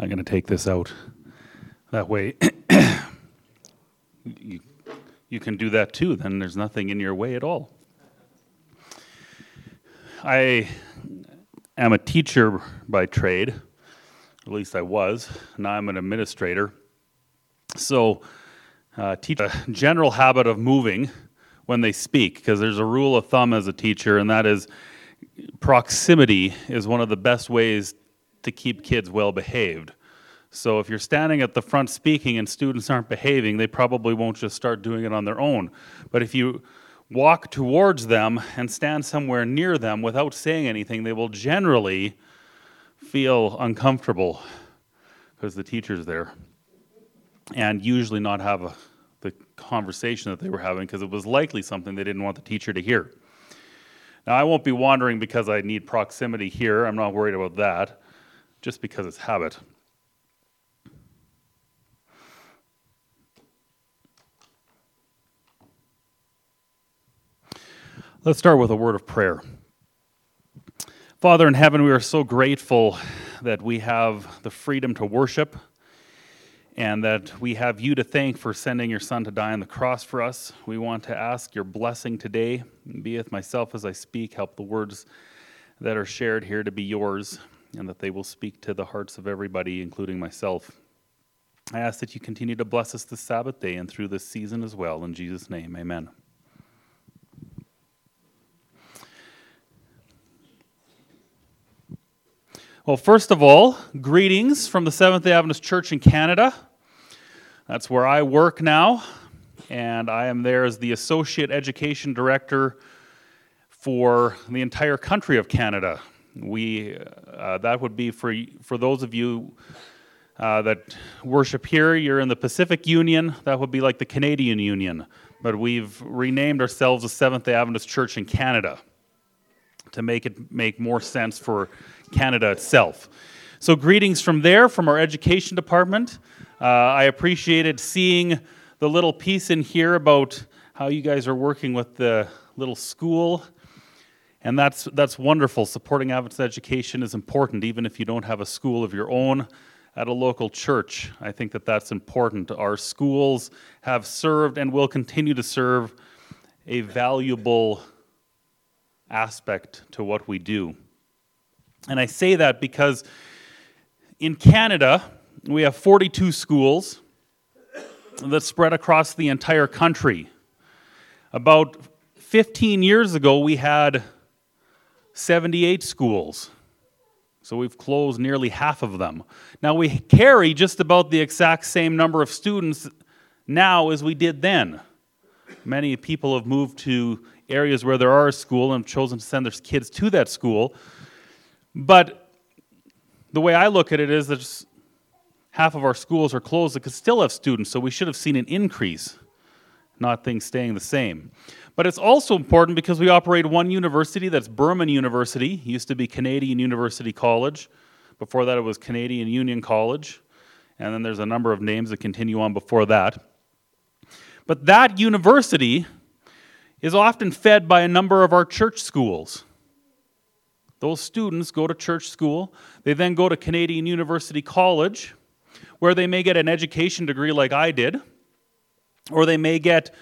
I'm going to take this out. That way, you, you can do that too. Then there's nothing in your way at all. I am a teacher by trade, at least I was. Now I'm an administrator. So, uh, teach a general habit of moving when they speak, because there's a rule of thumb as a teacher, and that is proximity is one of the best ways to keep kids well behaved. So if you're standing at the front speaking and students aren't behaving, they probably won't just start doing it on their own. But if you walk towards them and stand somewhere near them without saying anything, they will generally feel uncomfortable because the teacher's there and usually not have a, the conversation that they were having because it was likely something they didn't want the teacher to hear. Now, I won't be wandering because I need proximity here. I'm not worried about that, just because it's habit. Let's start with a word of prayer. Father in heaven, we are so grateful that we have the freedom to worship and that we have you to thank for sending your Son to die on the cross for us. We want to ask your blessing today. Be with myself as I speak. Help the words that are shared here to be yours, and that they will speak to the hearts of everybody, including myself. I ask that you continue to bless us this Sabbath day and through this season as well. In Jesus' name, amen. Well, first of all, greetings from the Seventh day Adventist Church in Canada. That's where I work now, and I am there as the Associate Education Director for the entire country of Canada. We, uh, that would be for, for those of you uh, that worship here, you're in the Pacific Union, that would be like the Canadian Union. But we've renamed ourselves the Seventh day Adventist Church in Canada to make it make more sense for Canada itself. So, greetings from there, from our education department. Uh, I appreciated seeing the little piece in here about how you guys are working with the little school. And that's, that's wonderful. Supporting Adventist education is important, even if you don't have a school of your own at a local church. I think that that's important. Our schools have served and will continue to serve a valuable aspect to what we do. And I say that because in Canada, we have 42 schools that spread across the entire country. About 15 years ago, we had 78 schools. So we've closed nearly half of them. Now we carry just about the exact same number of students now as we did then. Many people have moved to areas where there are a school and have chosen to send their kids to that school. But the way I look at it is that half of our schools are closed that could still have students, so we should have seen an increase, not things staying the same. But it's also important because we operate one university that's Burman University, it used to be Canadian University College. Before that, it was Canadian Union College. And then there's a number of names that continue on before that. But that university is often fed by a number of our church schools. Those students go to church school, they then go to Canadian University College, where they may get an education degree like I did, or they may get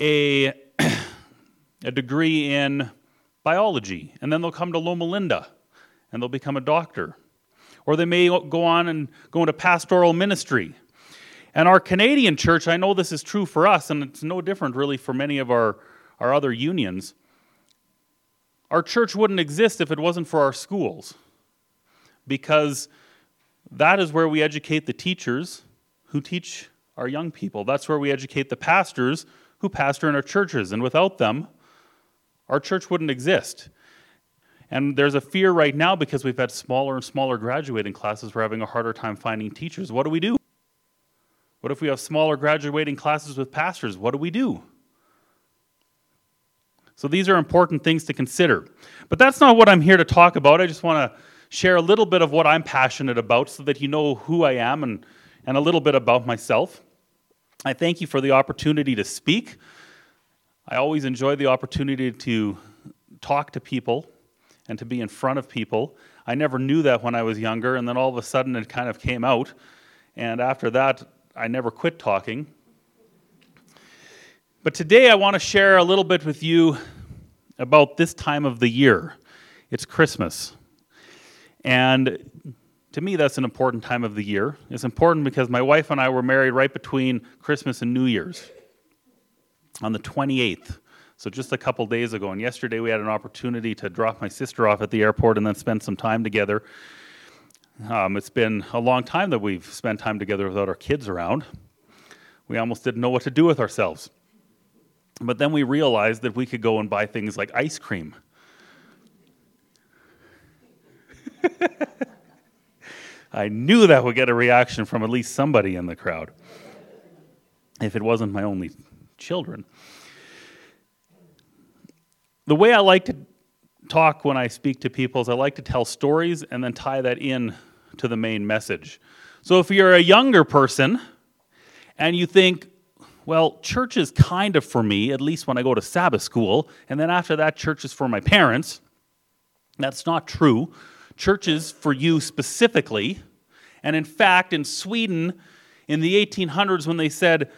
a, a degree in biology, and then they'll come to Loma Linda and they'll become a doctor. Or they may go on and go into pastoral ministry. And our Canadian church, I know this is true for us, and it's no different really for many of our, our other unions. Our church wouldn't exist if it wasn't for our schools, because that is where we educate the teachers who teach our young people. That's where we educate the pastors who pastor in our churches. And without them, our church wouldn't exist. And there's a fear right now because we've had smaller and smaller graduating classes, we're having a harder time finding teachers. What do we do? What if we have smaller graduating classes with pastors? What do we do? So these are important things to consider. But that's not what I'm here to talk about. I just want to share a little bit of what I'm passionate about so that you know who I am and, and a little bit about myself. I thank you for the opportunity to speak. I always enjoy the opportunity to talk to people and to be in front of people. I never knew that when I was younger, and then all of a sudden it kind of came out. And after that, I never quit talking. But today I want to share a little bit with you about this time of the year. It's Christmas. And to me, that's an important time of the year. It's important because my wife and I were married right between Christmas and New Year's on the 28th. So just a couple days ago. And yesterday we had an opportunity to drop my sister off at the airport and then spend some time together. Um, it's been a long time that we've spent time together without our kids around. We almost didn't know what to do with ourselves. But then we realized that we could go and buy things like ice cream. I knew that would get a reaction from at least somebody in the crowd, if it wasn't my only children. The way I like to talk when I speak to people is I like to tell stories and then tie that in to the main message. So if you're a younger person and you think, well, church is kind of for me, at least when I go to Sabbath school, and then after that, church is for my parents, that's not true. Church is for you specifically. And in fact, in Sweden, in the 1800s, when they said,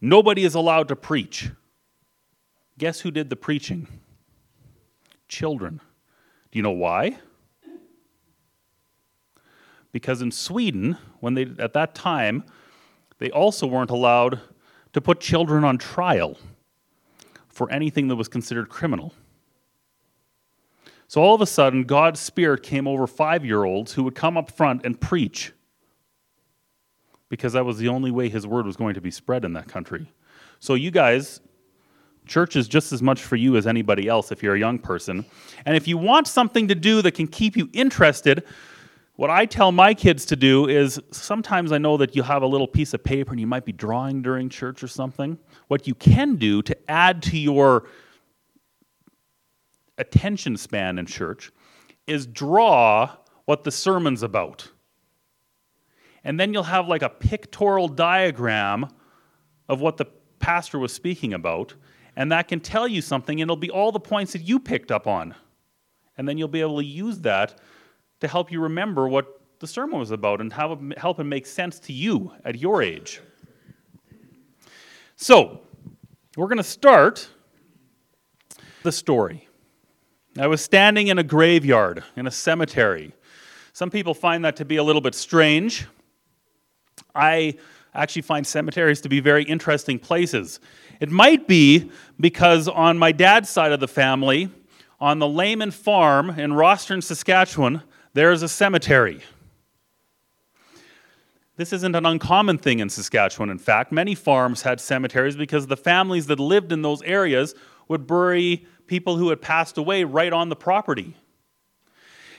nobody is allowed to preach, guess who did the preaching? Children. Do you know why? Because in Sweden, when they at that time, they also weren't allowed to put children on trial for anything that was considered criminal. So all of a sudden, God's Spirit came over five year olds who would come up front and preach because that was the only way His word was going to be spread in that country. So, you guys, church is just as much for you as anybody else if you're a young person. And if you want something to do that can keep you interested, what I tell my kids to do is sometimes I know that you have a little piece of paper and you might be drawing during church or something. What you can do to add to your attention span in church is draw what the sermon's about. And then you'll have like a pictorial diagram of what the pastor was speaking about, and that can tell you something, and it'll be all the points that you picked up on. And then you'll be able to use that to help you remember what the sermon was about and how it help it make sense to you at your age. So, we're going to start the story. I was standing in a graveyard in a cemetery. Some people find that to be a little bit strange. I actually find cemeteries to be very interesting places. It might be because on my dad's side of the family, on the Lehman farm in Rosthern, Saskatchewan, there is a cemetery. This isn't an uncommon thing in Saskatchewan. In fact, many farms had cemeteries because the families that lived in those areas would bury people who had passed away right on the property.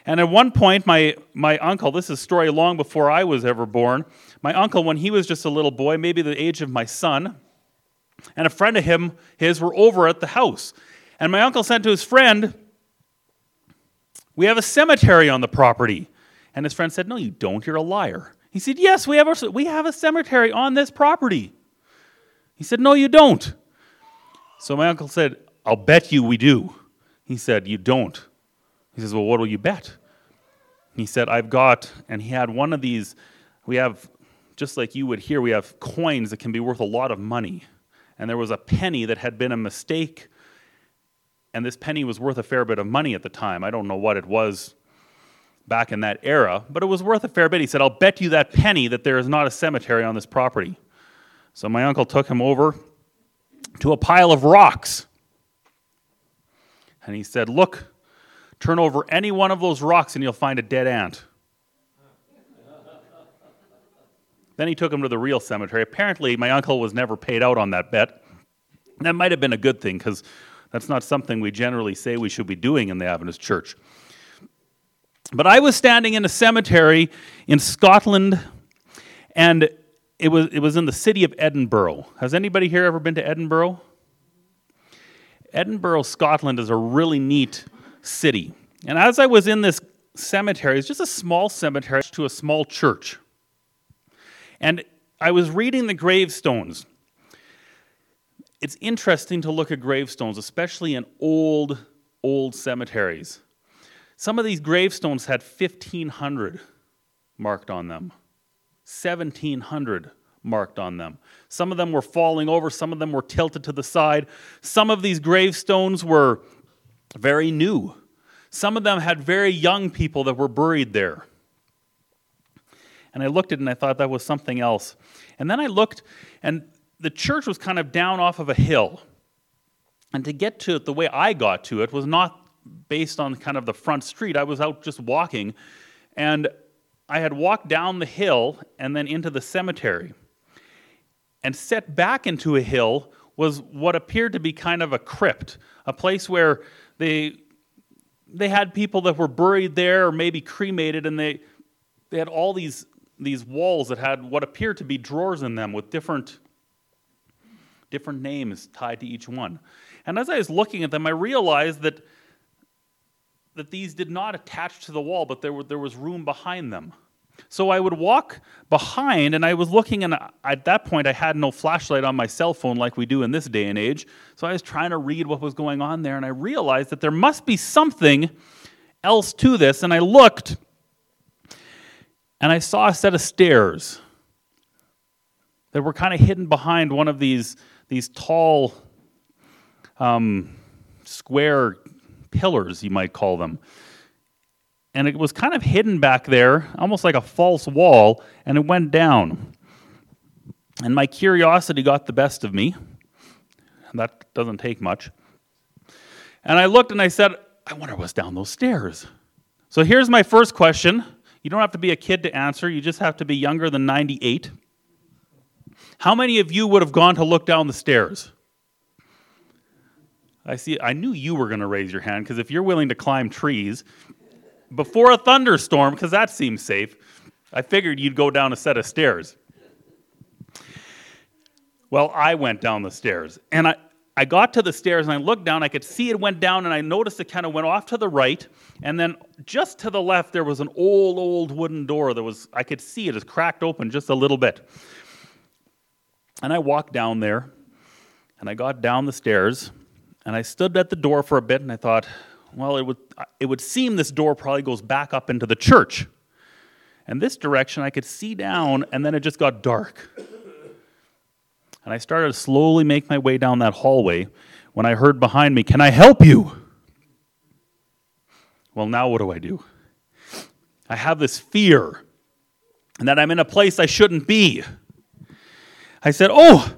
And at one point, my, my uncle, this is a story long before I was ever born, my uncle, when he was just a little boy, maybe the age of my son, and a friend of him, his, were over at the house. And my uncle said to his friend, we have a cemetery on the property. And his friend said, No, you don't. You're a liar. He said, Yes, we have, a, we have a cemetery on this property. He said, No, you don't. So my uncle said, I'll bet you we do. He said, You don't. He says, Well, what will you bet? He said, I've got, and he had one of these, we have, just like you would here, we have coins that can be worth a lot of money. And there was a penny that had been a mistake and this penny was worth a fair bit of money at the time. I don't know what it was back in that era, but it was worth a fair bit. He said, I'll bet you that penny that there is not a cemetery on this property. So my uncle took him over to a pile of rocks. And he said, Look, turn over any one of those rocks and you'll find a dead ant. then he took him to the real cemetery. Apparently, my uncle was never paid out on that bet. That might have been a good thing because that's not something we generally say we should be doing in the Adventist church. But I was standing in a cemetery in Scotland, and it was, it was in the city of Edinburgh. Has anybody here ever been to Edinburgh? Edinburgh, Scotland is a really neat city. And as I was in this cemetery, it's just a small cemetery to a small church. And I was reading the gravestones it's interesting to look at gravestones, especially in old, old cemeteries. Some of these gravestones had 1,500 marked on them, 1,700 marked on them. Some of them were falling over, some of them were tilted to the side. Some of these gravestones were very new. Some of them had very young people that were buried there. And I looked at it and I thought that was something else. And then I looked, and the church was kind of down off of a hill. And to get to it, the way I got to it was not based on kind of the front street. I was out just walking, and I had walked down the hill and then into the cemetery. And set back into a hill was what appeared to be kind of a crypt, a place where they, they had people that were buried there or maybe cremated, and they, they had all these, these walls that had what appeared to be drawers in them with different, different names tied to each one. And as I was looking at them, I realized that, that these did not attach to the wall, but there, were, there was room behind them. So I would walk behind, and I was looking, and at that point, I had no flashlight on my cell phone like we do in this day and age. So I was trying to read what was going on there, and I realized that there must be something else to this. And I looked, and I saw a set of stairs that were kind of hidden behind one of these, these tall, um, square pillars, you might call them and it was kind of hidden back there, almost like a false wall, and it went down. And my curiosity got the best of me. That doesn't take much. And I looked and I said, I wonder what's down those stairs. So here's my first question. You don't have to be a kid to answer, you just have to be younger than 98. How many of you would have gone to look down the stairs? I see I knew you were going to raise your hand because if you're willing to climb trees, before a thunderstorm, because that seems safe, I figured you'd go down a set of stairs. Well, I went down the stairs, and I, I got to the stairs and I looked down. I could see it went down, and I noticed it kind of went off to the right, and then just to the left there was an old, old wooden door that was I could see it it is cracked open just a little bit. And I walked down there, and I got down the stairs, and I stood at the door for a bit, and I thought, well, it would, it would seem this door probably goes back up into the church. And this direction, I could see down, and then it just got dark. And I started to slowly make my way down that hallway when I heard behind me, Can I help you? Well, now what do I do? I have this fear and that I'm in a place I shouldn't be. I said, Oh,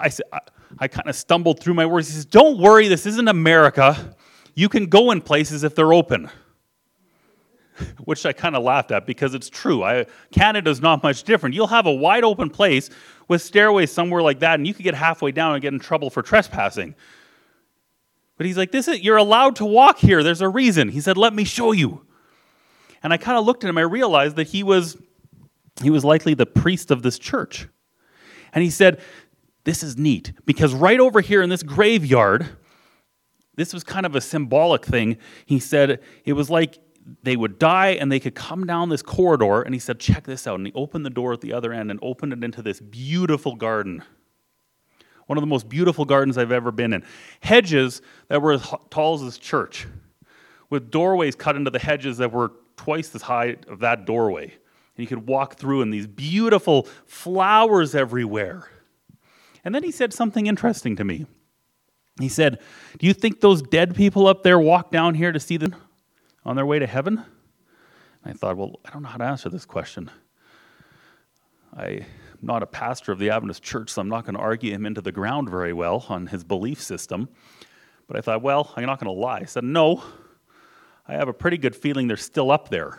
I said, I, I kind of stumbled through my words. He says, Don't worry, this isn't America you can go in places if they're open. Which I kind of laughed at because it's true. I, Canada's not much different. You'll have a wide open place with stairways somewhere like that, and you could get halfway down and get in trouble for trespassing. But he's like, "This is you're allowed to walk here. There's a reason." He said, "Let me show you." And I kind of looked at him. I realized that he was he was likely the priest of this church. And he said, "This is neat because right over here in this graveyard, this was kind of a symbolic thing. He said it was like they would die and they could come down this corridor. And he said, Check this out. And he opened the door at the other end and opened it into this beautiful garden. One of the most beautiful gardens I've ever been in. Hedges that were as tall as this church, with doorways cut into the hedges that were twice as high of that doorway. And you could walk through, and these beautiful flowers everywhere. And then he said something interesting to me. He said, Do you think those dead people up there walk down here to see them on their way to heaven? And I thought, Well, I don't know how to answer this question. I'm not a pastor of the Adventist church, so I'm not going to argue him into the ground very well on his belief system. But I thought, Well, I'm not going to lie. I said, No, I have a pretty good feeling they're still up there.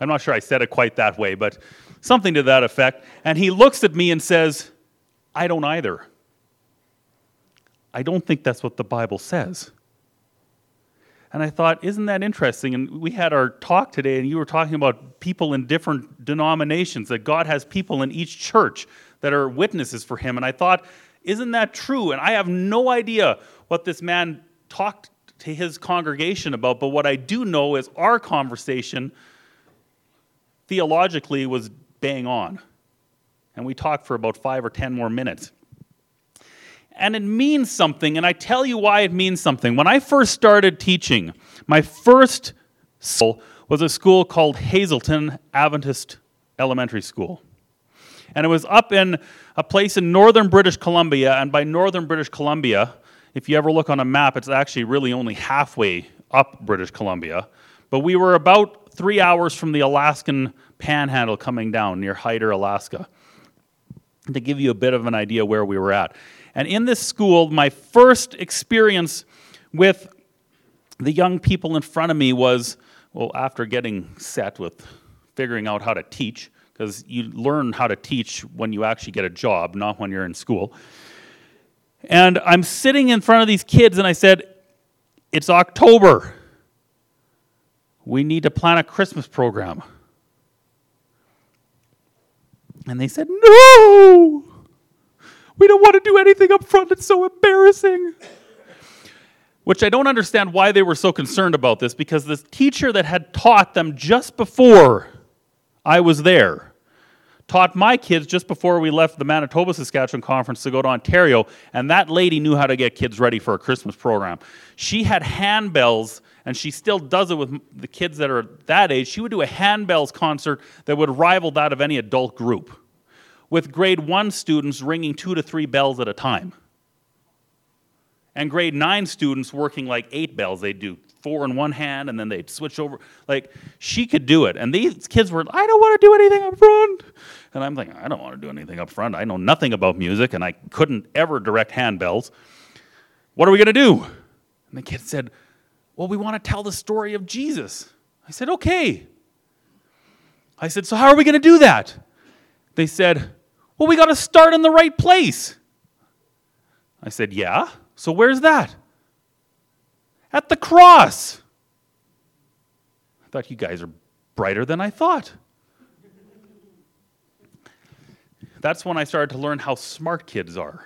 I'm not sure I said it quite that way, but something to that effect. And he looks at me and says, I don't either. I don't think that's what the Bible says. And I thought, isn't that interesting? And we had our talk today, and you were talking about people in different denominations, that God has people in each church that are witnesses for Him. And I thought, isn't that true? And I have no idea what this man talked to his congregation about, but what I do know is our conversation theologically was bang on. And we talked for about five or ten more minutes. And it means something, and I tell you why it means something. When I first started teaching, my first school was a school called Hazelton Adventist Elementary School. And it was up in a place in northern British Columbia, and by northern British Columbia, if you ever look on a map, it's actually really only halfway up British Columbia. But we were about three hours from the Alaskan panhandle coming down near Hyder, Alaska, to give you a bit of an idea where we were at. And in this school, my first experience with the young people in front of me was, well, after getting set with figuring out how to teach, because you learn how to teach when you actually get a job, not when you're in school. And I'm sitting in front of these kids, and I said, It's October. We need to plan a Christmas program. And they said, No! We don't want to do anything up front. It's so embarrassing. Which I don't understand why they were so concerned about this because the teacher that had taught them just before I was there taught my kids just before we left the Manitoba Saskatchewan conference to go to Ontario, and that lady knew how to get kids ready for a Christmas program. She had handbells, and she still does it with the kids that are that age. She would do a handbells concert that would rival that of any adult group, with grade one students ringing two to three bells at a time. And grade nine students working like eight bells. They'd do four in one hand and then they'd switch over. Like, she could do it. And these kids were, I don't want to do anything up front. And I'm thinking, I don't want to do anything up front. I know nothing about music and I couldn't ever direct handbells. What are we going to do? And the kid said, Well, we want to tell the story of Jesus. I said, Okay. I said, So how are we going to do that? They said, Well, we got to start in the right place. I said, Yeah. So where's that? At the cross. I thought you guys are brighter than I thought. That's when I started to learn how smart kids are.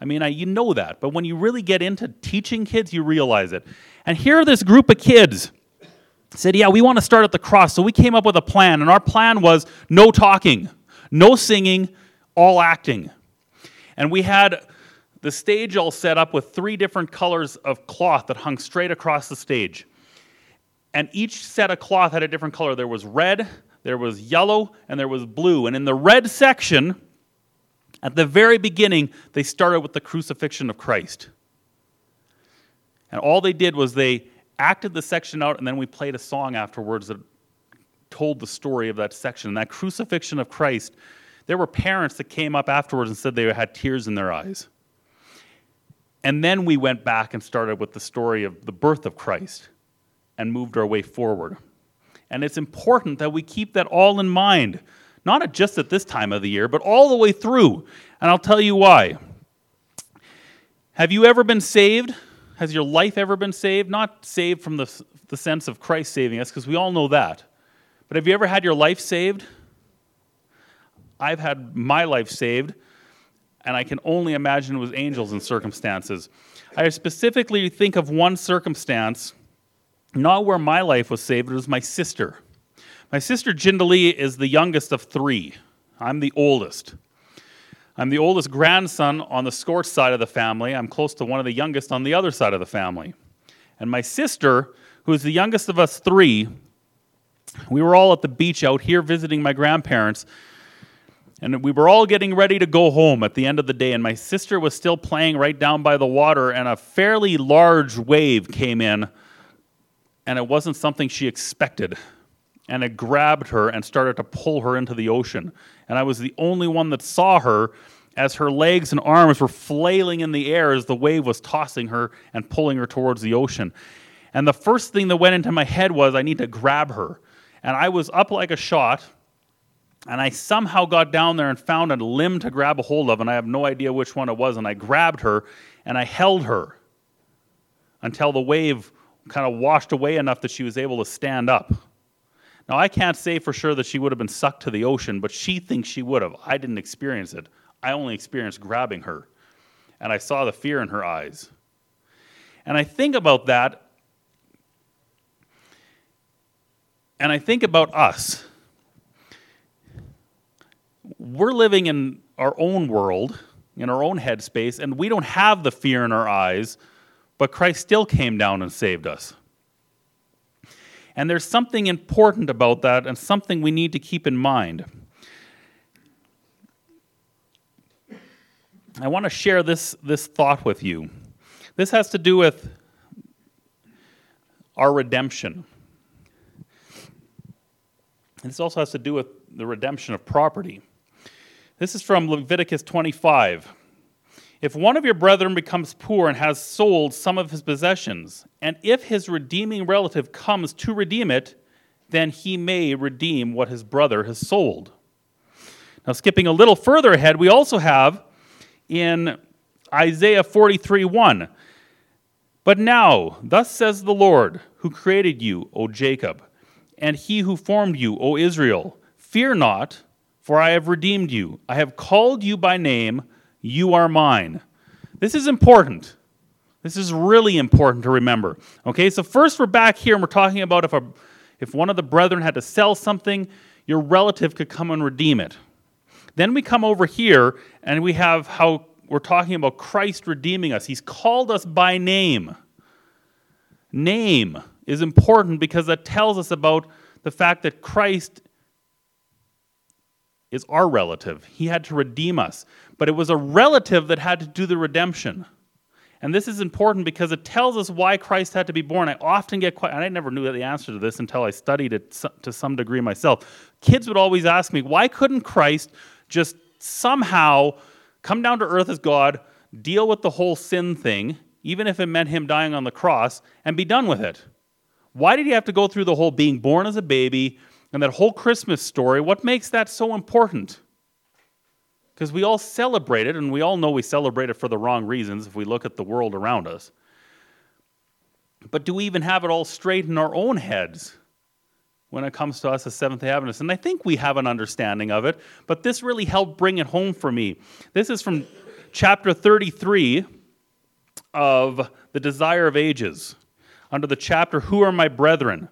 I mean, I, you know that, but when you really get into teaching kids, you realize it. And here, this group of kids said, Yeah, we want to start at the cross. So we came up with a plan, and our plan was no talking, no singing, all acting. And we had the stage all set up with three different colors of cloth that hung straight across the stage. And each set of cloth had a different color. There was red, there was yellow, and there was blue. And in the red section, at the very beginning, they started with the crucifixion of Christ. And all they did was they acted the section out, and then we played a song afterwards that told the story of that section. And that crucifixion of Christ, there were parents that came up afterwards and said they had tears in their eyes. And then we went back and started with the story of the birth of Christ and moved our way forward. And it's important that we keep that all in mind, not just at this time of the year, but all the way through. And I'll tell you why. Have you ever been saved? Has your life ever been saved? Not saved from the, the sense of Christ saving us, because we all know that. But have you ever had your life saved? I've had my life saved, and I can only imagine it was angels in circumstances. I specifically think of one circumstance not where my life was saved, it was my sister. My sister Jindalee is the youngest of three. I'm the oldest. I'm the oldest grandson on the Scorch side of the family. I'm close to one of the youngest on the other side of the family. And my sister, who is the youngest of us three, we were all at the beach out here visiting my grandparents. And we were all getting ready to go home at the end of the day. And my sister was still playing right down by the water, and a fairly large wave came in and it wasn't something she expected. And it grabbed her and started to pull her into the ocean. And I was the only one that saw her as her legs and arms were flailing in the air as the wave was tossing her and pulling her towards the ocean. And the first thing that went into my head was, I need to grab her. And I was up like a shot, and I somehow got down there and found a limb to grab a hold of, and I have no idea which one it was. And I grabbed her and I held her until the wave kind of washed away enough that she was able to stand up. Now, I can't say for sure that she would have been sucked to the ocean, but she thinks she would have. I didn't experience it. I only experienced grabbing her, and I saw the fear in her eyes. And I think about that, and I think about us. We're living in our own world, in our own headspace, and we don't have the fear in our eyes, but Christ still came down and saved us. And there's something important about that and something we need to keep in mind. I want to share this, this thought with you. This has to do with our redemption. This also has to do with the redemption of property. This is from Leviticus 25. If one of your brethren becomes poor and has sold some of his possessions, and if his redeeming relative comes to redeem it, then he may redeem what his brother has sold. Now, skipping a little further ahead, we also have in Isaiah 43 1. But now, thus says the Lord, who created you, O Jacob, and he who formed you, O Israel, fear not, for I have redeemed you. I have called you by name you are mine. This is important. This is really important to remember. Okay, so first we're back here and we're talking about if, a, if one of the brethren had to sell something, your relative could come and redeem it. Then we come over here and we have how we're talking about Christ redeeming us. He's called us by name. Name is important because that tells us about the fact that Christ is our relative. He had to redeem us. But it was a relative that had to do the redemption. And this is important because it tells us why Christ had to be born. I often get quite, and I never knew the answer to this until I studied it to some degree myself. Kids would always ask me, why couldn't Christ just somehow come down to earth as God, deal with the whole sin thing, even if it meant him dying on the cross, and be done with it? Why did he have to go through the whole being born as a baby, and that whole Christmas story, what makes that so important? Because we all celebrate it, and we all know we celebrate it for the wrong reasons if we look at the world around us. But do we even have it all straight in our own heads when it comes to us as Seventh day Adventists? And I think we have an understanding of it, but this really helped bring it home for me. This is from chapter 33 of The Desire of Ages, under the chapter Who Are My Brethren?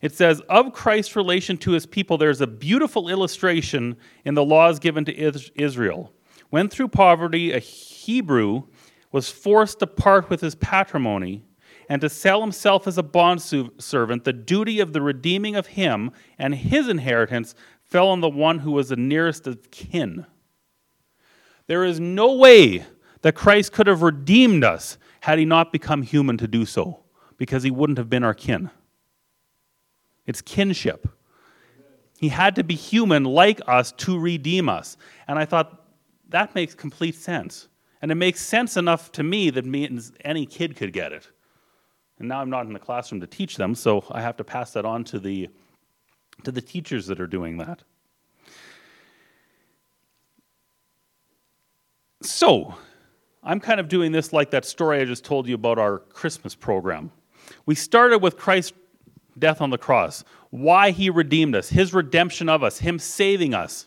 It says, Of Christ's relation to his people, there's a beautiful illustration in the laws given to Israel. When through poverty a Hebrew was forced to part with his patrimony and to sell himself as a bondservant, the duty of the redeeming of him and his inheritance fell on the one who was the nearest of kin. There is no way that Christ could have redeemed us had he not become human to do so, because he wouldn't have been our kin. It's kinship. He had to be human like us to redeem us. And I thought, that makes complete sense. And it makes sense enough to me that me, any kid could get it. And now I'm not in the classroom to teach them, so I have to pass that on to the, to the teachers that are doing that. So, I'm kind of doing this like that story I just told you about our Christmas program. We started with Christ death on the cross, why he redeemed us, his redemption of us, him saving us.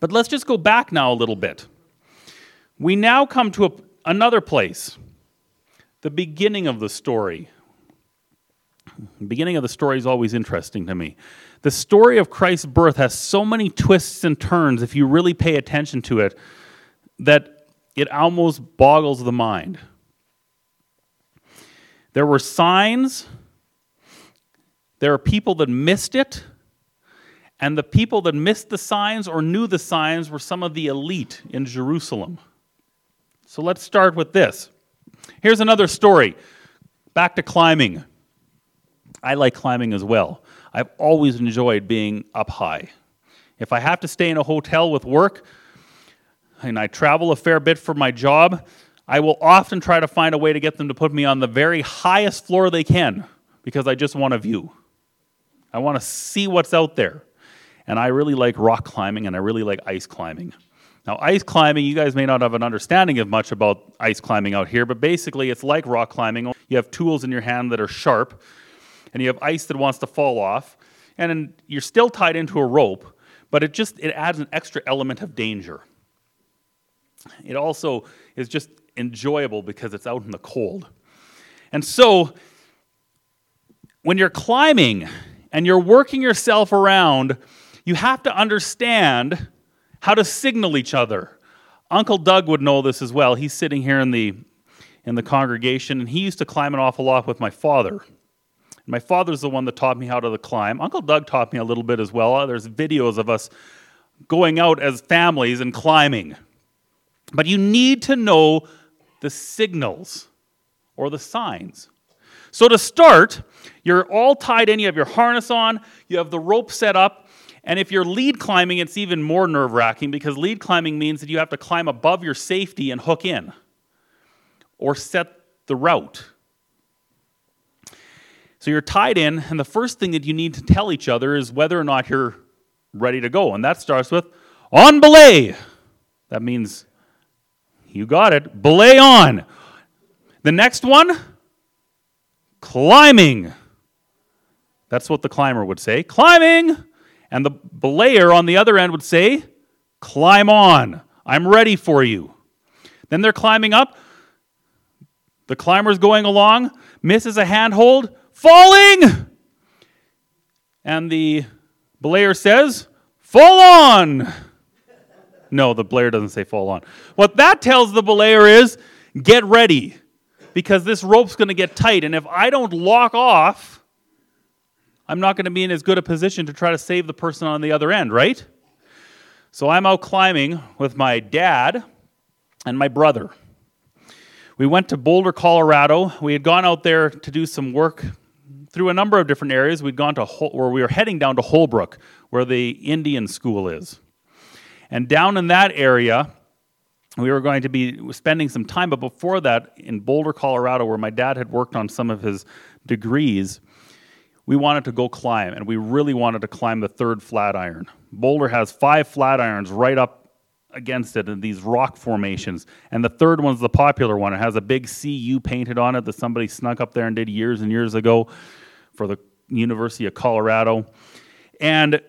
But let's just go back now a little bit. We now come to a, another place, the beginning of the story. The beginning of the story is always interesting to me. The story of Christ's birth has so many twists and turns, if you really pay attention to it, that it almost boggles the mind. There were signs there are people that missed it, and the people that missed the signs or knew the signs were some of the elite in Jerusalem. So let's start with this. Here's another story. Back to climbing. I like climbing as well. I've always enjoyed being up high. If I have to stay in a hotel with work, and I travel a fair bit for my job, I will often try to find a way to get them to put me on the very highest floor they can because I just want a view. I want to see what's out there. And I really like rock climbing and I really like ice climbing. Now, ice climbing, you guys may not have an understanding of much about ice climbing out here, but basically it's like rock climbing. You have tools in your hand that are sharp, and you have ice that wants to fall off, and you're still tied into a rope, but it just it adds an extra element of danger. It also is just enjoyable because it's out in the cold. And so when you're climbing, and you're working yourself around, you have to understand how to signal each other. Uncle Doug would know this as well. He's sitting here in the in the congregation, and he used to climb an awful lot with my father. My father's the one that taught me how to climb. Uncle Doug taught me a little bit as well. Oh, there's videos of us going out as families and climbing. But you need to know the signals or the signs. So to start, you're all tied in, you have your harness on, you have the rope set up, and if you're lead climbing, it's even more nerve wracking because lead climbing means that you have to climb above your safety and hook in or set the route. So you're tied in, and the first thing that you need to tell each other is whether or not you're ready to go. And that starts with on belay. That means you got it. Belay on. The next one, climbing. That's what the climber would say. Climbing. And the belayer on the other end would say, climb on. I'm ready for you. Then they're climbing up. The climber's going along, misses a handhold, falling! And the belayer says, Fall on! No, the belayer doesn't say fall on. What that tells the belayer is, get ready, because this rope's going to get tight, and if I don't lock off, I'm not going to be in as good a position to try to save the person on the other end, right? So I'm out climbing with my dad and my brother. We went to Boulder, Colorado. We had gone out there to do some work through a number of different areas. We'd gone to, Hol- where we were heading down to Holbrook, where the Indian school is. And down in that area, we were going to be spending some time, but before that, in Boulder, Colorado, where my dad had worked on some of his degrees, we wanted to go climb, and we really wanted to climb the third Flatiron. Boulder has five Flatirons right up against it in these rock formations. And the third one's the popular one. It has a big CU painted on it that somebody snuck up there and did years and years ago for the University of Colorado. And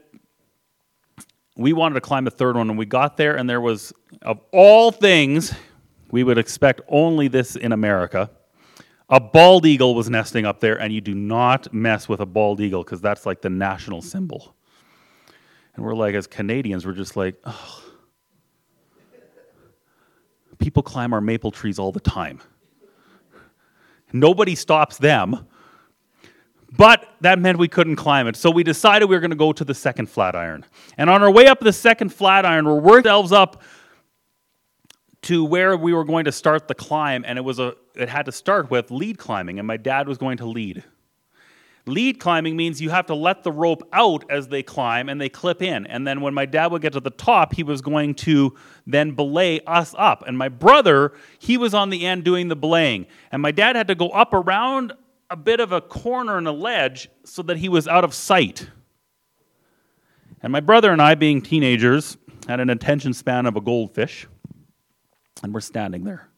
we wanted to climb the third one, and we got there, and there was, of all things, we would expect only this in America. A bald eagle was nesting up there, and you do not mess with a bald eagle because that's like the national symbol. And we're like, as Canadians, we're just like, oh, people climb our maple trees all the time. Nobody stops them. But that meant we couldn't climb it. So we decided we were going to go to the second Flatiron. And on our way up the second Flatiron, we worked ourselves up to where we were going to start the climb. And it, was a, it had to start with lead climbing, and my dad was going to lead. Lead climbing means you have to let the rope out as they climb and they clip in. And then when my dad would get to the top, he was going to then belay us up. And my brother, he was on the end doing the belaying. And my dad had to go up around a bit of a corner and a ledge so that he was out of sight. And my brother and I, being teenagers, had an attention span of a goldfish. And we're standing there.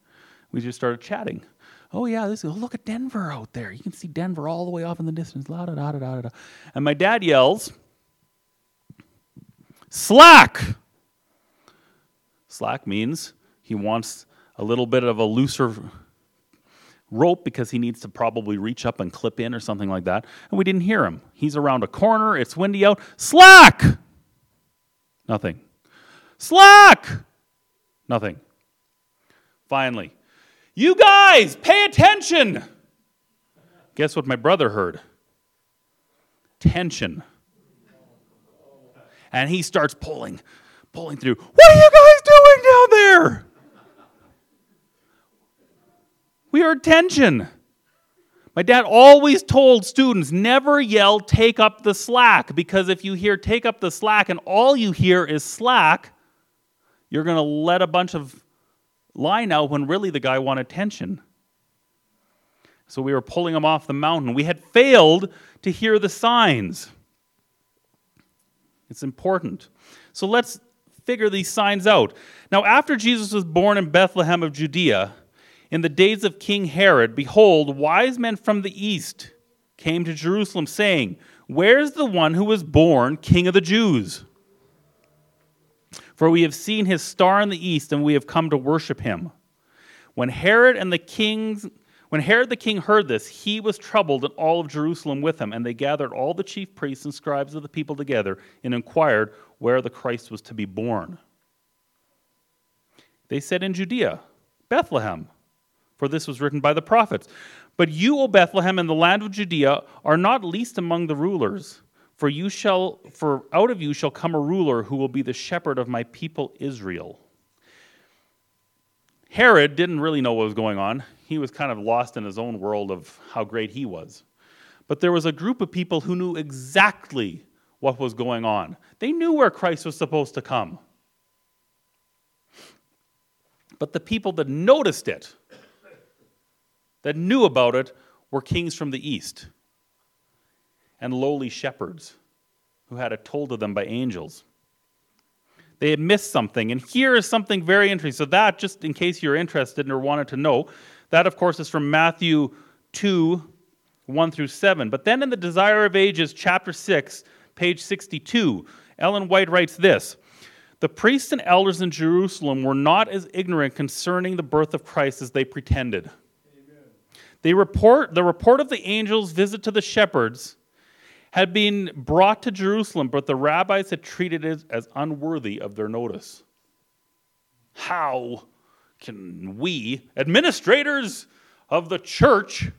We just started chatting oh yeah, this. Oh, look at Denver out there. You can see Denver all the way off in the distance. La da da da da da. And my dad yells, "Slack!" Slack means he wants a little bit of a looser rope because he needs to probably reach up and clip in or something like that. And we didn't hear him. He's around a corner. It's windy out. Slack! Nothing. Slack! Nothing. Finally, you guys, pay attention. Guess what my brother heard? Tension. And he starts pulling, pulling through. What are you guys doing down there? We are tension. My dad always told students never yell, take up the slack, because if you hear take up the slack and all you hear is slack, you're going to let a bunch of line out when really the guy wanted tension. So we were pulling him off the mountain. We had failed to hear the signs. It's important. So let's figure these signs out. Now, after Jesus was born in Bethlehem of Judea, in the days of King Herod, behold, wise men from the east came to Jerusalem, saying, Where's the one who was born King of the Jews? For we have seen his star in the east, and we have come to worship him. When Herod and the kings when Herod the king heard this, he was troubled, and all of Jerusalem with him, and they gathered all the chief priests and scribes of the people together and inquired where the Christ was to be born. They said, In Judea, Bethlehem, for this was written by the prophets. But you, O Bethlehem, in the land of Judea, are not least among the rulers, for you shall for out of you shall come a ruler who will be the shepherd of my people Israel. Herod didn't really know what was going on. He was kind of lost in his own world of how great he was. But there was a group of people who knew exactly what was going on. They knew where Christ was supposed to come. But the people that noticed it, that knew about it, were kings from the east and lowly shepherds who had it told to them by angels. They had missed something. And here is something very interesting. So, that, just in case you're interested or wanted to know, that, of course, is from Matthew 2 1 through 7. But then in the Desire of Ages, chapter 6, page 62, Ellen White writes this The priests and elders in Jerusalem were not as ignorant concerning the birth of Christ as they pretended. They report, the report of the angel's visit to the shepherds had been brought to Jerusalem, but the rabbis had treated it as unworthy of their notice. How can we, administrators of the church,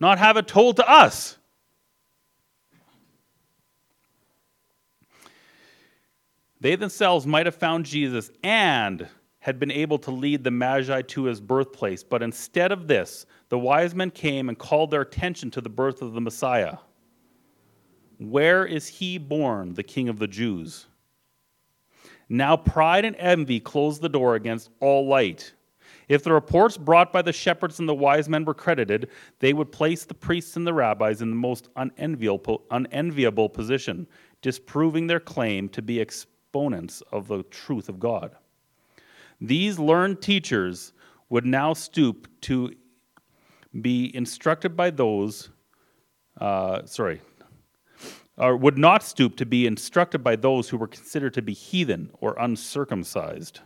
not have it told to us? They themselves might have found Jesus and had been able to lead the Magi to his birthplace, but instead of this, the wise men came and called their attention to the birth of the Messiah. Where is he born, the King of the Jews? Now pride and envy closed the door against all light. If the reports brought by the shepherds and the wise men were credited, they would place the priests and the rabbis in the most unenviable, position, disproving their claim to be exponents of the truth of God. These learned teachers would now stoop to be instructed by those, uh, sorry, or would not stoop to be instructed by those who were considered to be heathen or uncircumcised.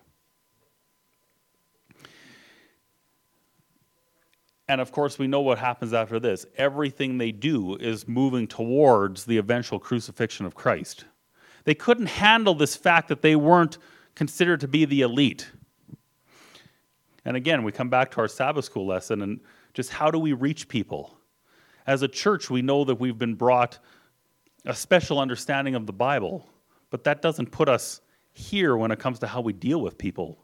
And of course, we know what happens after this. Everything they do is moving towards the eventual crucifixion of Christ. They couldn't handle this fact that they weren't considered to be the elite. And again, we come back to our Sabbath school lesson and just how do we reach people? As a church, we know that we've been brought a special understanding of the Bible, but that doesn't put us here when it comes to how we deal with people.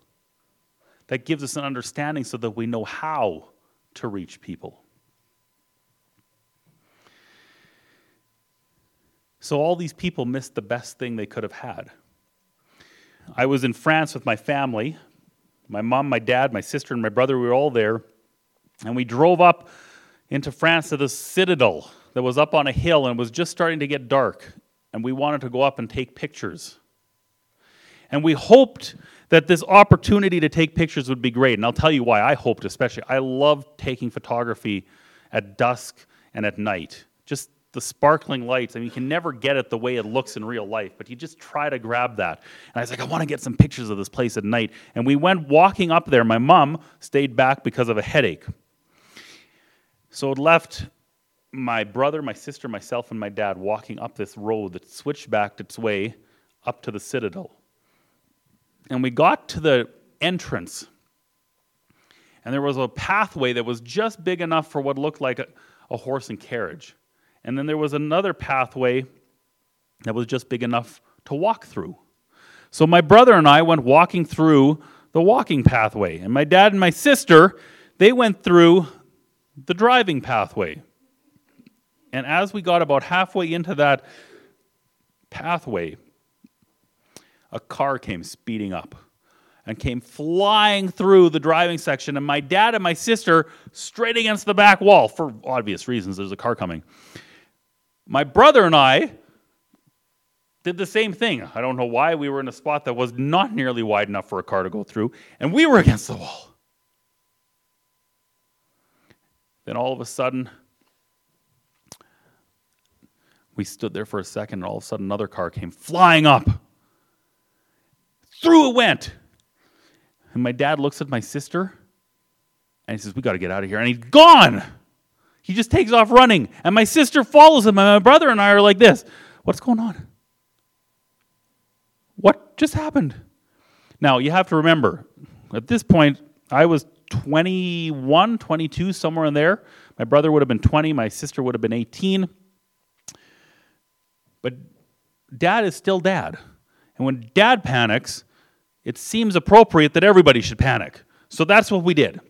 That gives us an understanding so that we know how to reach people. So, all these people missed the best thing they could have had. I was in France with my family. My mom, my dad, my sister, and my brother, we were all there. And we drove up into France to the Citadel that was up on a hill and it was just starting to get dark. And we wanted to go up and take pictures. And we hoped that this opportunity to take pictures would be great. And I'll tell you why I hoped, especially. I love taking photography at dusk and at night. Just the sparkling lights. I mean, you can never get it the way it looks in real life, but you just try to grab that. And I was like, I want to get some pictures of this place at night. And we went walking up there. My mom stayed back because of a headache. So it left my brother, my sister, myself, and my dad walking up this road that switched back its way up to the citadel. And we got to the entrance, and there was a pathway that was just big enough for what looked like a, a horse and carriage. And then there was another pathway that was just big enough to walk through. So my brother and I went walking through the walking pathway, and my dad and my sister, they went through the driving pathway. And as we got about halfway into that pathway, a car came speeding up and came flying through the driving section. And my dad and my sister straight against the back wall for obvious reasons. There's a car coming. My brother and I did the same thing. I don't know why we were in a spot that was not nearly wide enough for a car to go through, and we were against the wall. Then all of a sudden, we stood there for a second, and all of a sudden, another car came flying up. Through it went. And my dad looks at my sister and he says, We got to get out of here. And he's gone. He just takes off running. And my sister follows him. And my brother and I are like this What's going on? What just happened? Now, you have to remember, at this point, I was 21, 22, somewhere in there. My brother would have been 20, my sister would have been 18. But dad is still dad. And when dad panics, it seems appropriate that everybody should panic. So that's what we did.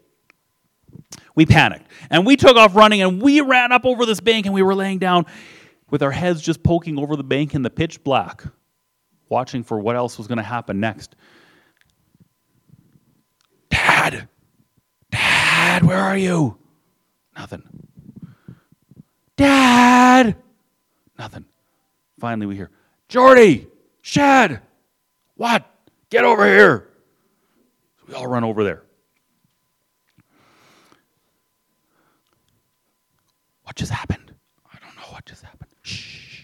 We panicked. And we took off running and we ran up over this bank and we were laying down with our heads just poking over the bank in the pitch black, watching for what else was going to happen next. Dad! Dad, where are you? Nothing. Dad! Nothing. Finally, we hear, Jordy! Shad! What? Get over here! So we all run over there. What just happened? I don't know what just happened. Shh.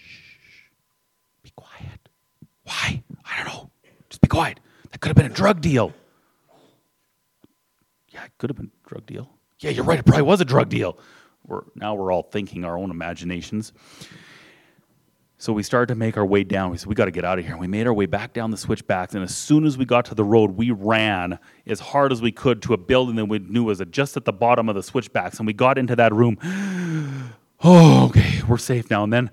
Be quiet. Why? I don't know. Just be quiet. That could have been a drug deal. Yeah, it could have been drug deal. Yeah, you're right. It probably was a drug deal. We're, now we're all thinking our own imaginations. So we started to make our way down. We said, we got to get out of here. We made our way back down the switchbacks. And as soon as we got to the road, we ran as hard as we could to a building that we knew was just at the bottom of the switchbacks. And we got into that room. oh, okay, we're safe now. And then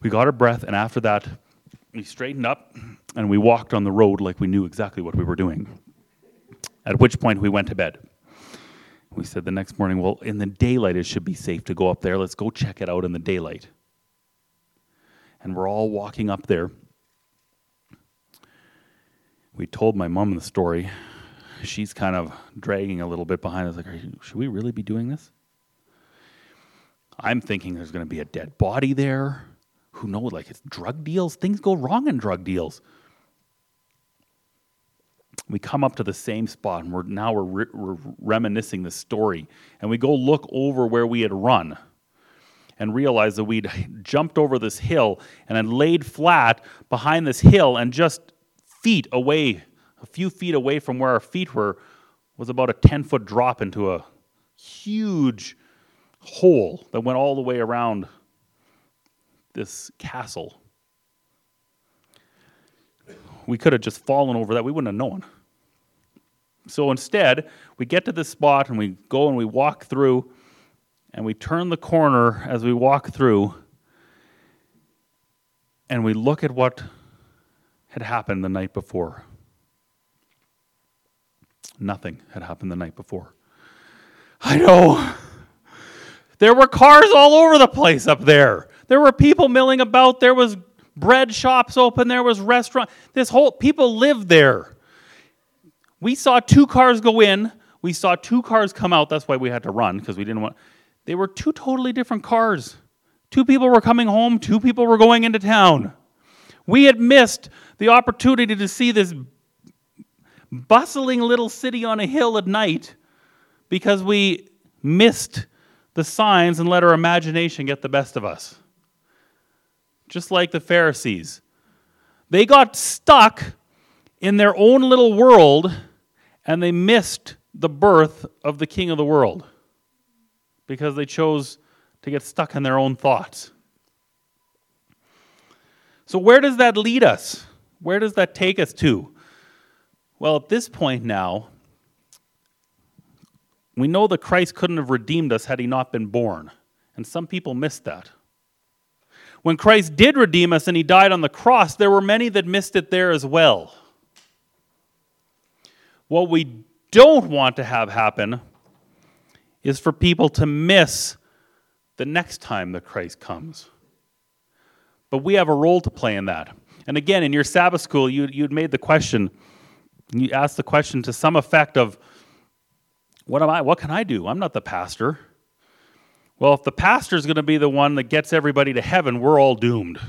we got our breath. And after that, we straightened up and we walked on the road like we knew exactly what we were doing. At which point we went to bed. We said the next morning, well, in the daylight, it should be safe to go up there. Let's go check it out in the daylight and we're all walking up there. We told my mom the story. She's kind of dragging a little bit behind us, like, should we really be doing this? I'm thinking there's going to be a dead body there. Who knows? Like, it's drug deals. Things go wrong in drug deals. We come up to the same spot, and we're now we're, re- we're reminiscing the story, and we go look over where we had run and realize that we'd jumped over this hill and had laid flat behind this hill and just feet away, a few feet away from where our feet were, was about a 10 foot drop into a huge hole that went all the way around this castle. We could have just fallen over that. We wouldn't have known. So instead, we get to this spot and we go and we walk through and we turn the corner as we walk through and we look at what had happened the night before. Nothing had happened the night before. I know. There were cars all over the place up there. There were people milling about. There was bread shops open. There was restaurant. This whole people lived there. We saw two cars go in. We saw two cars come out. That's why we had to run because we didn't want. They were two totally different cars. Two people were coming home, two people were going into town. We had missed the opportunity to see this bustling little city on a hill at night because we missed the signs and let our imagination get the best of us. Just like the Pharisees. They got stuck in their own little world and they missed the birth of the King of the world because they chose to get stuck in their own thoughts. So, where does that lead us? Where does that take us to? Well, at this point now, we know that Christ couldn't have redeemed us had he not been born. And some people missed that. When Christ did redeem us and he died on the cross, there were many that missed it there as well. What we don't want to have happen is for people to miss the next time that Christ comes. But we have a role to play in that. And again, in your Sabbath school, you, you'd made the question, you asked the question to some effect of, what am I? What can I do? I'm not the pastor. Well, if the pastor is going to be the one that gets everybody to heaven, we're all doomed.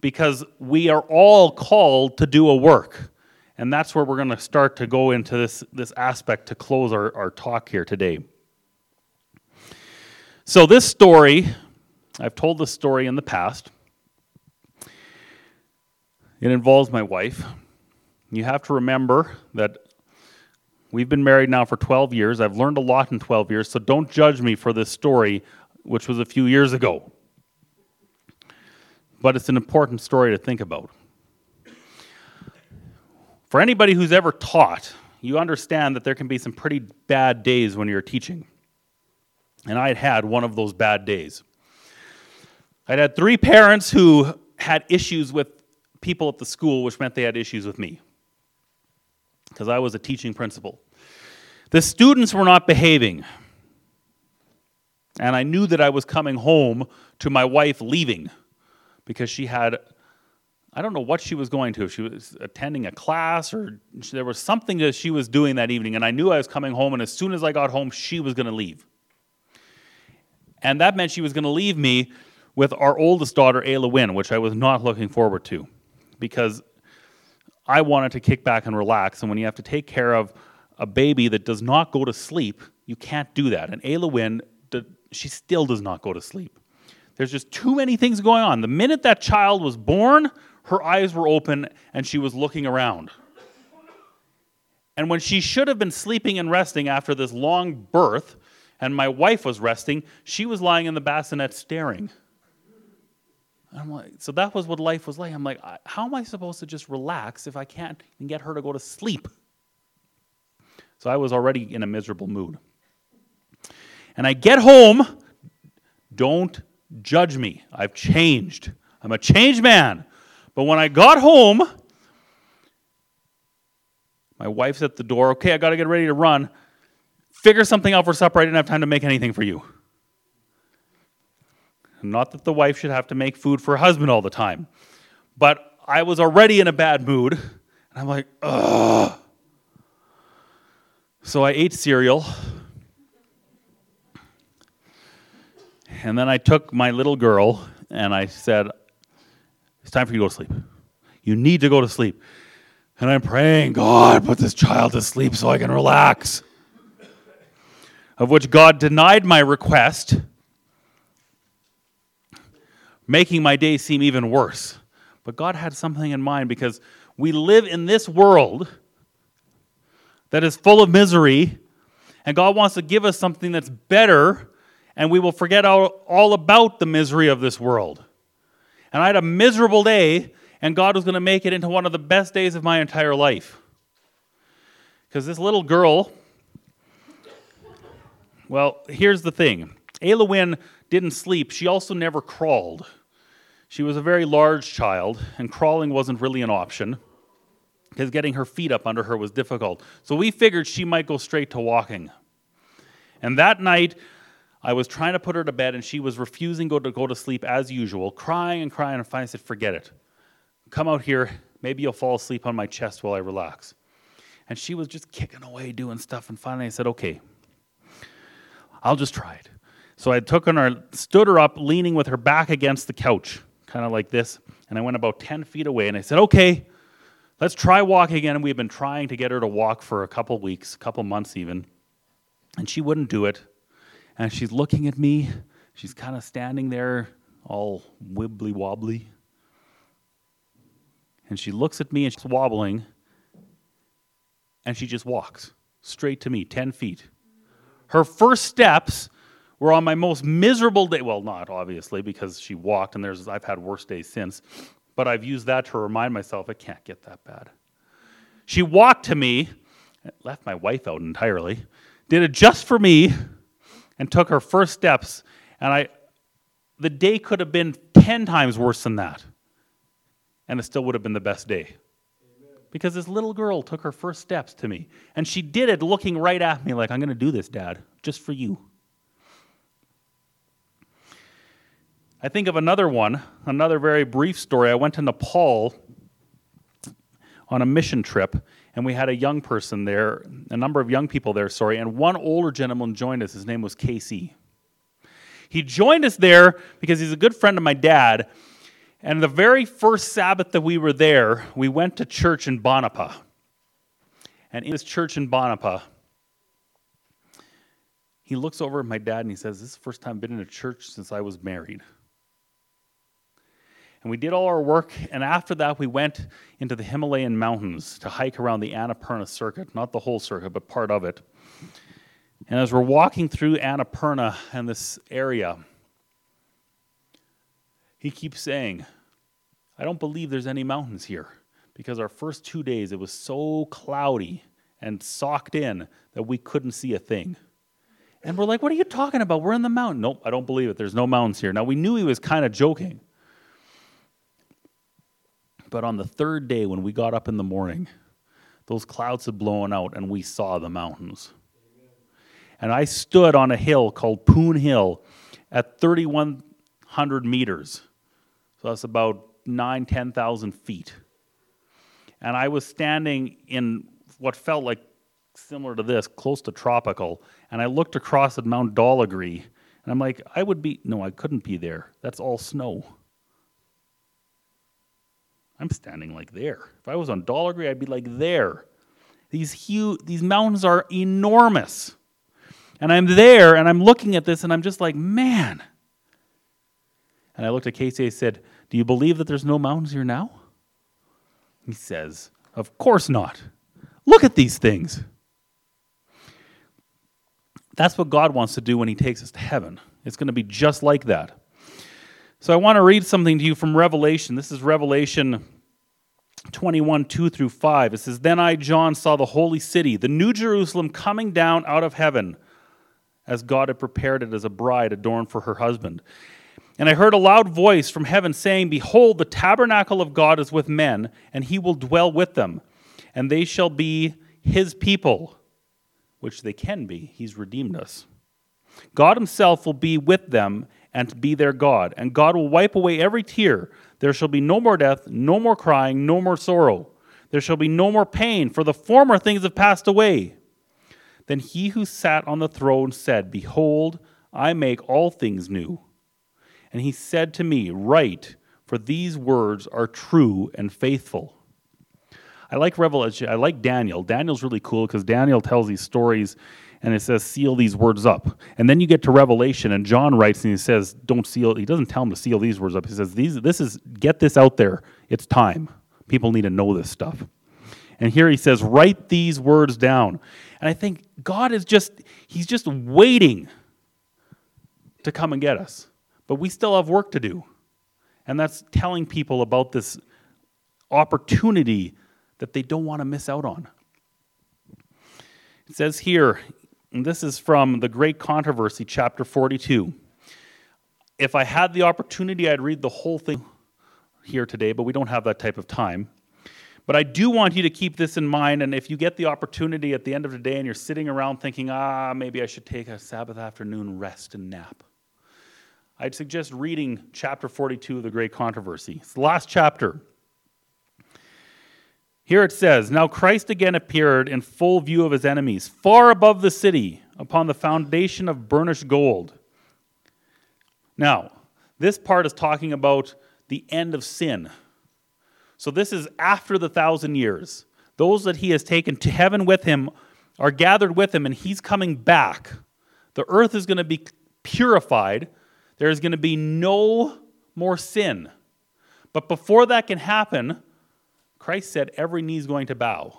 Because we are all called to do a work. And that's where we're going to start to go into this, this aspect to close our, our talk here today. So, this story, I've told this story in the past. It involves my wife. You have to remember that we've been married now for 12 years. I've learned a lot in 12 years, so don't judge me for this story, which was a few years ago. But it's an important story to think about For anybody who's ever taught, you understand that there can be some pretty bad days when you're teaching. And I'd had one of those bad days. I'd had three parents who had issues with people at the school, which meant they had issues with me because I was a teaching principal. The students were not behaving. And I knew that I was coming home to my wife leaving because she had, I don't know what she was going to. If she was attending a class or there was something that she was doing that evening. And I knew I was coming home. And as soon as I got home, she was going to leave. And that meant she was going to leave me with our oldest daughter, Ayla Wynn, which I was not looking forward to because I wanted to kick back and relax. And when you have to take care of a baby that does not go to sleep, you can't do that. And Ayla Wynn, she still does not go to sleep. There's just too many things going on. The minute that child was born, her eyes were open and she was looking around. And when she should have been sleeping and resting after this long birth, and my wife was resting, she was lying in the bassinet staring. I'm like, so that was what life was like. I'm like, how am I supposed to just relax if I can't even get her to go to sleep? So I was already in a miserable mood. And I get home, don't judge me. I've changed. I'm a changed man. But when I got home, my wife's at the door. Okay, I got to get ready to run. Figure something out for supper. I didn't have time to make anything for you. Not that the wife should have to make food for her husband all the time. But I was already in a bad mood. And I'm like, ugh. So I ate cereal. And then I took my little girl and I said, It's time for you to go to sleep. You need to go to sleep. And I'm praying, God, put this child to sleep so I can relax. Of which God denied my request making my day seem even worse. But God had something in mind because we live in this world that is full of misery, and God wants to give us something that's better, and we will forget all, all about the misery of this world. And I had a miserable day, and God was going to make it into one of the best days of my entire life. Because this little girl, well, here's the thing Ayla Wynn didn't sleep, she also never crawled. She was a very large child, and crawling wasn't really an option because getting her feet up under her was difficult. So we figured she might go straight to walking. And that night, I was trying to put her to bed, and she was refusing go to go to sleep as usual, crying and crying. And finally, I said, Forget it. Come out here. Maybe you'll fall asleep on my chest while I relax. And she was just kicking away, doing stuff. And finally, I said, Okay, I'll just try it. So I took her, stood her up, leaning with her back against the couch, kind of like this. And I went about 10 feet away and I said, Okay, let's try walking again. And we've been trying to get her to walk for a couple weeks, a couple months even. And she wouldn't do it. And she's looking at me. She's kind of standing there, all wibbly wobbly. And she looks at me and she's wobbling. And she just walks straight to me, 10 feet. Her first steps were on my most miserable day. Well, not obviously because she walked, and there's I've had worse days since, but I've used that to remind myself it can't get that bad. She walked to me, left my wife out entirely, did it just for me, and took her first steps. And I, the day could have been ten times worse than that, and it still would have been the best day because this little girl took her first steps to me. And she did it looking right at me like, I'm going to do this, Dad, just for you. I think of another one, another very brief story. I went to Nepal on a mission trip, and we had a young person there, a number of young people there, sorry, and one older gentleman joined us. His name was Casey. He joined us there because he's a good friend of my dad. And the very first Sabbath that we were there, we went to church in Banepa. And in this church in Banepa, he looks over at my dad and he says, This is the first time I've been in a church since I was married. And we did all our work, and after that, we went into the Himalayan mountains to hike around the Annapurna circuit, not the whole circuit, but part of it. And as we're walking through Annapurna and this area, he keeps saying, I don't believe there's any mountains here. because our first two days it was so cloudy and socked in that we couldn't see a thing. And we're like, what are you talking about? We're in the mountain. Nope, I don't believe it. There's no mountains here. Now, we knew he was kind of joking. But on the third day, when we got up in the morning, those clouds had blown out and we saw the mountains. And I stood on a hill called Poon Hill at 3,100 meters. So that's about nine, 10,000 feet. And I was standing in what felt like similar to this, close to tropical, and I looked across at Mount Dhaulagiri, and I'm like, I would be, no, I couldn't be there. That's all snow. I'm standing like there. If I was on Dhaulagiri, I'd be like there. These huge, these mountains are enormous. And I'm there and I'm looking at this and I'm just like, man. And I looked at Casey and said, Do you believe that there's no mountains here now? He says, Of course not. Look at these things. That's what God wants to do when He takes us to heaven. It's going to be just like that. So I want to read something to you from Revelation. This is Revelation 21, 2 through 5. It says, Then I, John, saw the holy city, the new Jerusalem, coming down out of heaven, as God had prepared it as a bride adorned for her husband. And I heard a loud voice from heaven saying, Behold, the tabernacle of God is with men, and he will dwell with them, and they shall be his people which they can be. He's redeemed us. God Himself will be with them and be their God, and God will wipe away every tear. There shall be no more death, no more crying, no more sorrow. There shall be no more pain, for the former things have passed away. Then he who sat on the throne said, Behold, I make all things new. And he said to me, Write, for these words are true and faithful. I like Revelation. I like Daniel. Daniel's really cool because Daniel tells these stories and it says, seal these words up. And then you get to Revelation and John writes and he says, don't seal. He doesn't tell him to seal these words up. He says, these, this is, get this out there. It's time. People need to know this stuff. And here he says, write these words down. And I think God is just, he's just waiting to come and get us. But we still have work to do. And that's telling people about this opportunity that they don't want to miss out on. It says here, and this is from the Great Controversy, chapter 42. If I had the opportunity, I'd read the whole thing here today, but we don't have that type of time. But I do want you to keep this in mind, and if you get the opportunity at the end of the day and you're sitting around thinking, ah, maybe I should take a Sabbath afternoon rest and nap, I'd suggest reading chapter 42 of the Great Controversy. It's the last chapter. Here it says, Now Christ again appeared in full view of his enemies, far above the city, upon the foundation of burnished gold. Now, this part is talking about the end of sin. So this is after the thousand years. Those that he has taken to heaven with him are gathered with him, and he's coming back. The earth is going to be purified. There is going to be no more sin. But before that can happen, Christ said every knee is going to bow.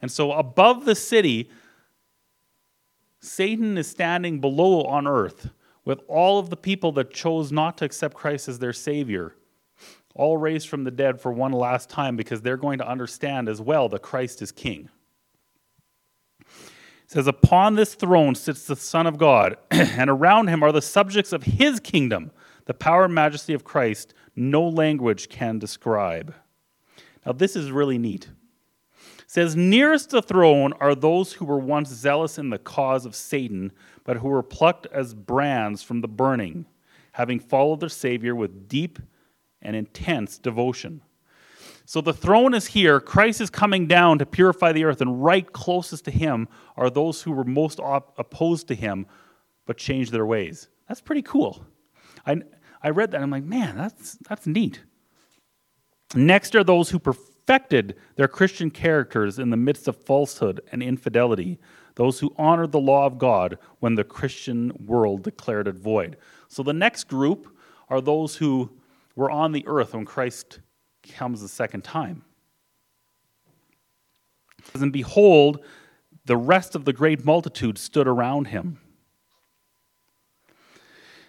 And so above the city, Satan is standing below on earth with all of the people that chose not to accept Christ as their Savior, all raised from the dead for one last time because they're going to understand as well that Christ is King. It says, Upon this throne sits the Son of God, and around him are the subjects of his kingdom. The power and majesty of Christ no language can describe. Now, this is really neat. It says, Nearest the throne are those who were once zealous in the cause of Satan, but who were plucked as brands from the burning, having followed their Savior with deep and intense devotion. So the throne is here. Christ is coming down to purify the earth, and right closest to him are those who were most op- opposed to him but changed their ways. That's pretty cool. I, I read that, I'm like, man, that's, that's neat. Next are those who perfected their Christian characters in the midst of falsehood and infidelity, those who honored the law of God when the Christian world declared it void. So the next group are those who were on the earth when Christ comes the second time. And behold, the rest of the great multitude stood around him.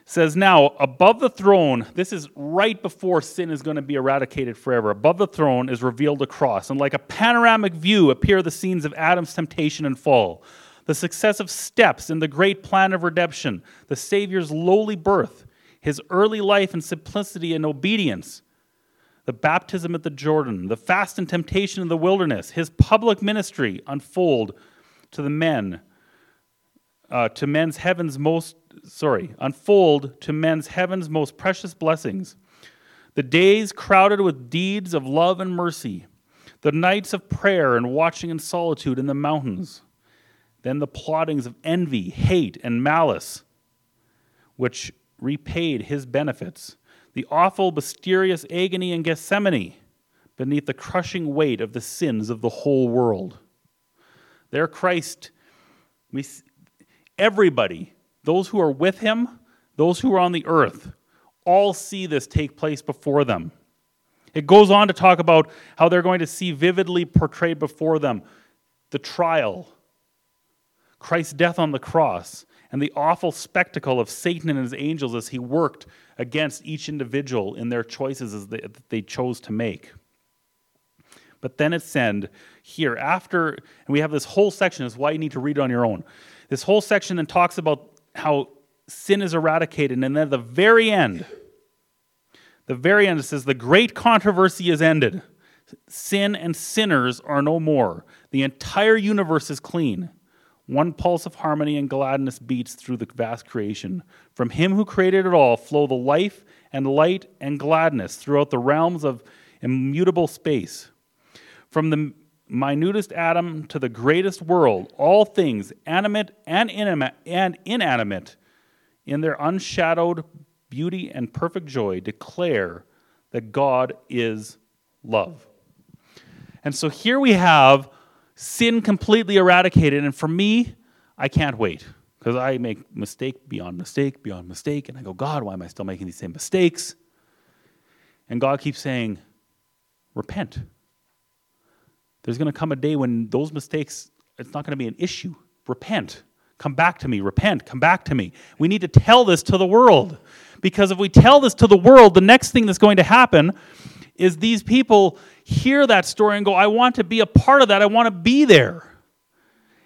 Says now above the throne this is right before sin is going to be eradicated forever. Above the throne is revealed a cross and like a panoramic view appear the scenes of adam's temptation and fall the successive steps in the great plan of redemption the savior's lowly birth his early life in simplicity and obedience the baptism at the jordan the fast and temptation in the wilderness his public ministry unfold to the men uh, to men's heaven's most sorry, unfold to men's heaven's most precious blessings. The days crowded with deeds of love and mercy, the nights of prayer and watching in solitude in the mountains, then the plottings of envy, hate, and malice, which repaid his benefits, the awful, mysterious agony in Gethsemane beneath the crushing weight of the sins of the whole world. There, Christ, we, everybody those who are with him, those who are on the earth, all see this take place before them. It goes on to talk about how they're going to see vividly portrayed before them the trial, Christ's death on the cross, and the awful spectacle of Satan and his angels as he worked against each individual in their choices that they chose to make. But then it's said here, after, and we have this whole section, is why you need to read it on your own. This whole section then talks about how sin is eradicated. And then at the very end, the very end, it says, The great controversy is ended. Sin and sinners are no more. The entire universe is clean. One pulse of harmony and gladness beats through the vast creation. From him who created it all flow the life and light and gladness throughout the realms of immutable space. From the minutest atom to the greatest world, all things, animate and inanimate, in their unshadowed beauty and perfect joy, declare that God is love. And so here we have sin completely eradicated. And for me, I can't wait because I make mistake beyond mistake beyond mistake. And I go, God, why am I still making these same mistakes? And God keeps saying, repent. There's going to come a day when those mistakes, it's not going to be an issue. Repent. Come back to me. Repent. Come back to me. We need to tell this to the world. Because if we tell this to the world, the next thing that's going to happen is these people hear that story and go, I want to be a part of that. I want to be there.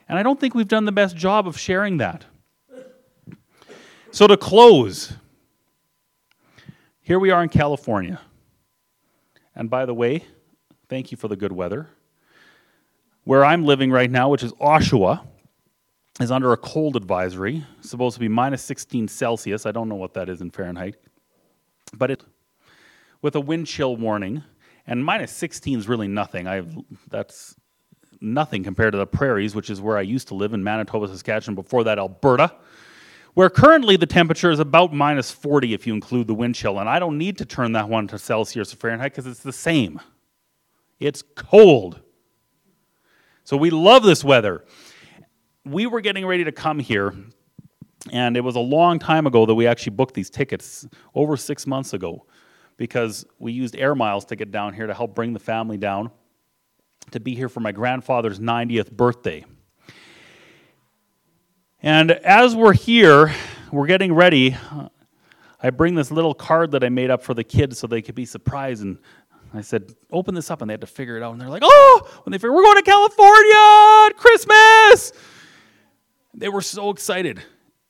And I don't think we've done the best job of sharing that. So, to close, here we are in California. And by the way, thank you for the good weather where I'm living right now, which is Oshawa, is under a cold advisory. It's supposed to be minus 16 Celsius. I don't know what that is in Fahrenheit. But it, with a wind chill warning, and minus 16 is really nothing. I've, that's nothing compared to the prairies, which is where I used to live in Manitoba, Saskatchewan, before that, Alberta, where currently the temperature is about minus 40 if you include the wind chill. And I don't need to turn that one to Celsius or Fahrenheit because it's the same. It's cold. So we love this weather. We were getting ready to come here, and it was a long time ago that we actually booked these tickets, over six months ago, because we used air miles to get down here to help bring the family down to be here for my grandfather's 90th birthday. And as we're here, we're getting ready. I bring this little card that I made up for the kids so they could be surprised and I said, open this up, and they had to figure it out. And they're like, oh, when they figure, we're going to California at Christmas. They were so excited.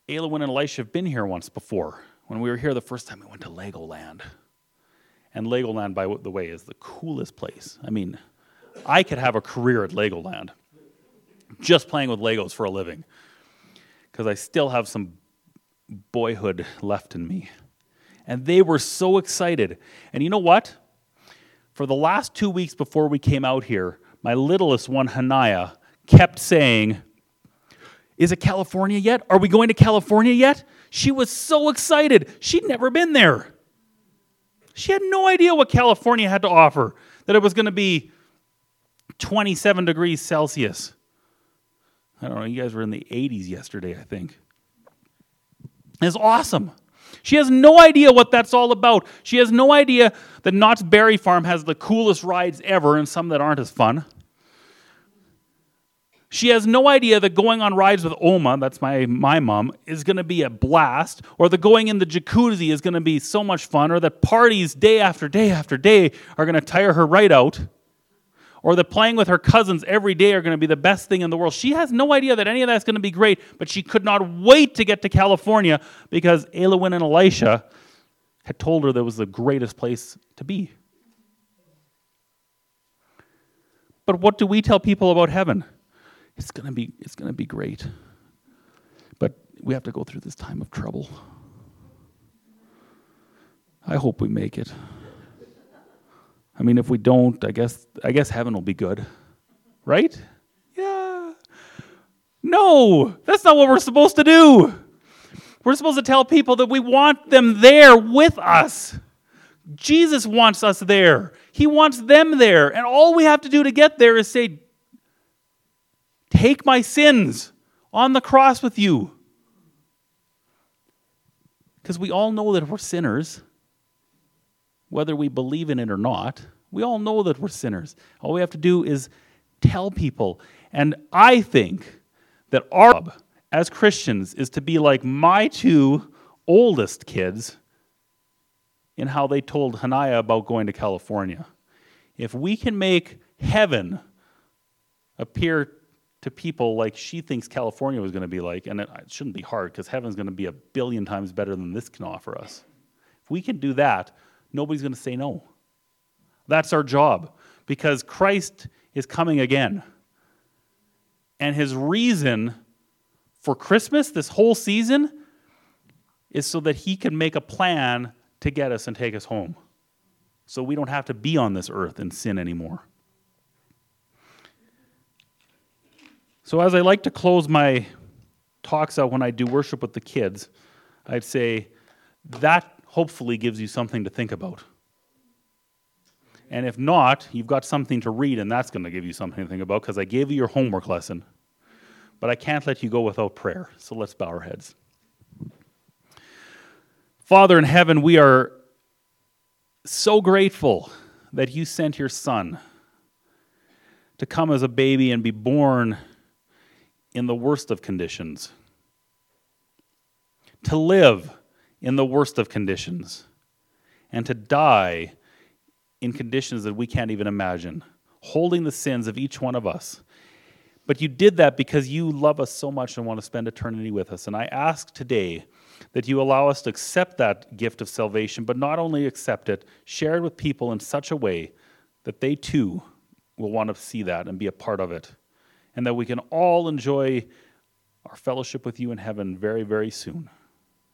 Ayla and Elisha have been here once before. When we were here the first time, we went to Legoland. And Legoland, by the way, is the coolest place. I mean, I could have a career at Legoland just playing with Legos for a living because I still have some boyhood left in me. And they were so excited. And you know what? For the last two weeks before we came out here, my littlest one, Hanaya, kept saying, Is it California yet? Are we going to California yet? She was so excited. She'd never been there. She had no idea what California had to offer, that it was going to be 27 degrees Celsius. I don't know, you guys were in the 80s yesterday, I think. It's awesome. She has no idea what that's all about. She has no idea that Knott's Berry Farm has the coolest rides ever and some that aren't as fun. She has no idea that going on rides with Oma, that's my, my mom, is going to be a blast, or that going in the jacuzzi is going to be so much fun, or that parties day after day after day are going to tire her right out, or that playing with her cousins every day are going to be the best thing in the world. She has no idea that any of that's going to be great, but she could not wait to get to California because Elowin and Elisha had told her that was the greatest place to be. But what do we tell people about heaven? It's going to be it's going to be great. But we have to go through this time of trouble. I hope we make it. I mean, if we don't, I guess I guess heaven will be good. Right? Yeah. No, that's not what we're supposed to do. We're supposed to tell people that we want them there with us. Jesus wants us there. He wants them there. And all we have to do to get there is say, Take my sins on the cross with you. Because we all know that we're sinners, whether we believe in it or not. We all know that we're sinners. All we have to do is tell people. And I think that our job as Christians is to be like my two oldest kids in how they told Hanaya about going to California. If we can make heaven appear to people like she thinks California was going to be like, and it, shouldn't be hard because heaven's going to be a billion times better than this can offer us. If we can do that, nobody's going to say no. That's our job because Christ is coming again. And his reason for Christmas, this whole season, is so that he can make a plan to get us and take us home. So we don't have to be on this earth in sin anymore. So, as I like to close my talks out when I do worship with the kids, I'd say that hopefully gives you something to think about. And if not, you've got something to read, and that's going to give you something to think about because I gave you your homework lesson. But I can't let you go without prayer. So let's bow our heads. Father in heaven, we are so grateful that you sent your son to come as a baby and be born in the worst of conditions, to live in the worst of conditions, and to die in conditions that we can't even imagine, holding the sins of each one of us. But you did that because you love us so much and want to spend eternity with us. And I ask today that you allow us to accept that gift of salvation, but not only accept it, share it with people in such a way that they too will want to see that and be a part of it and that we can all enjoy our fellowship with you in heaven very, very soon.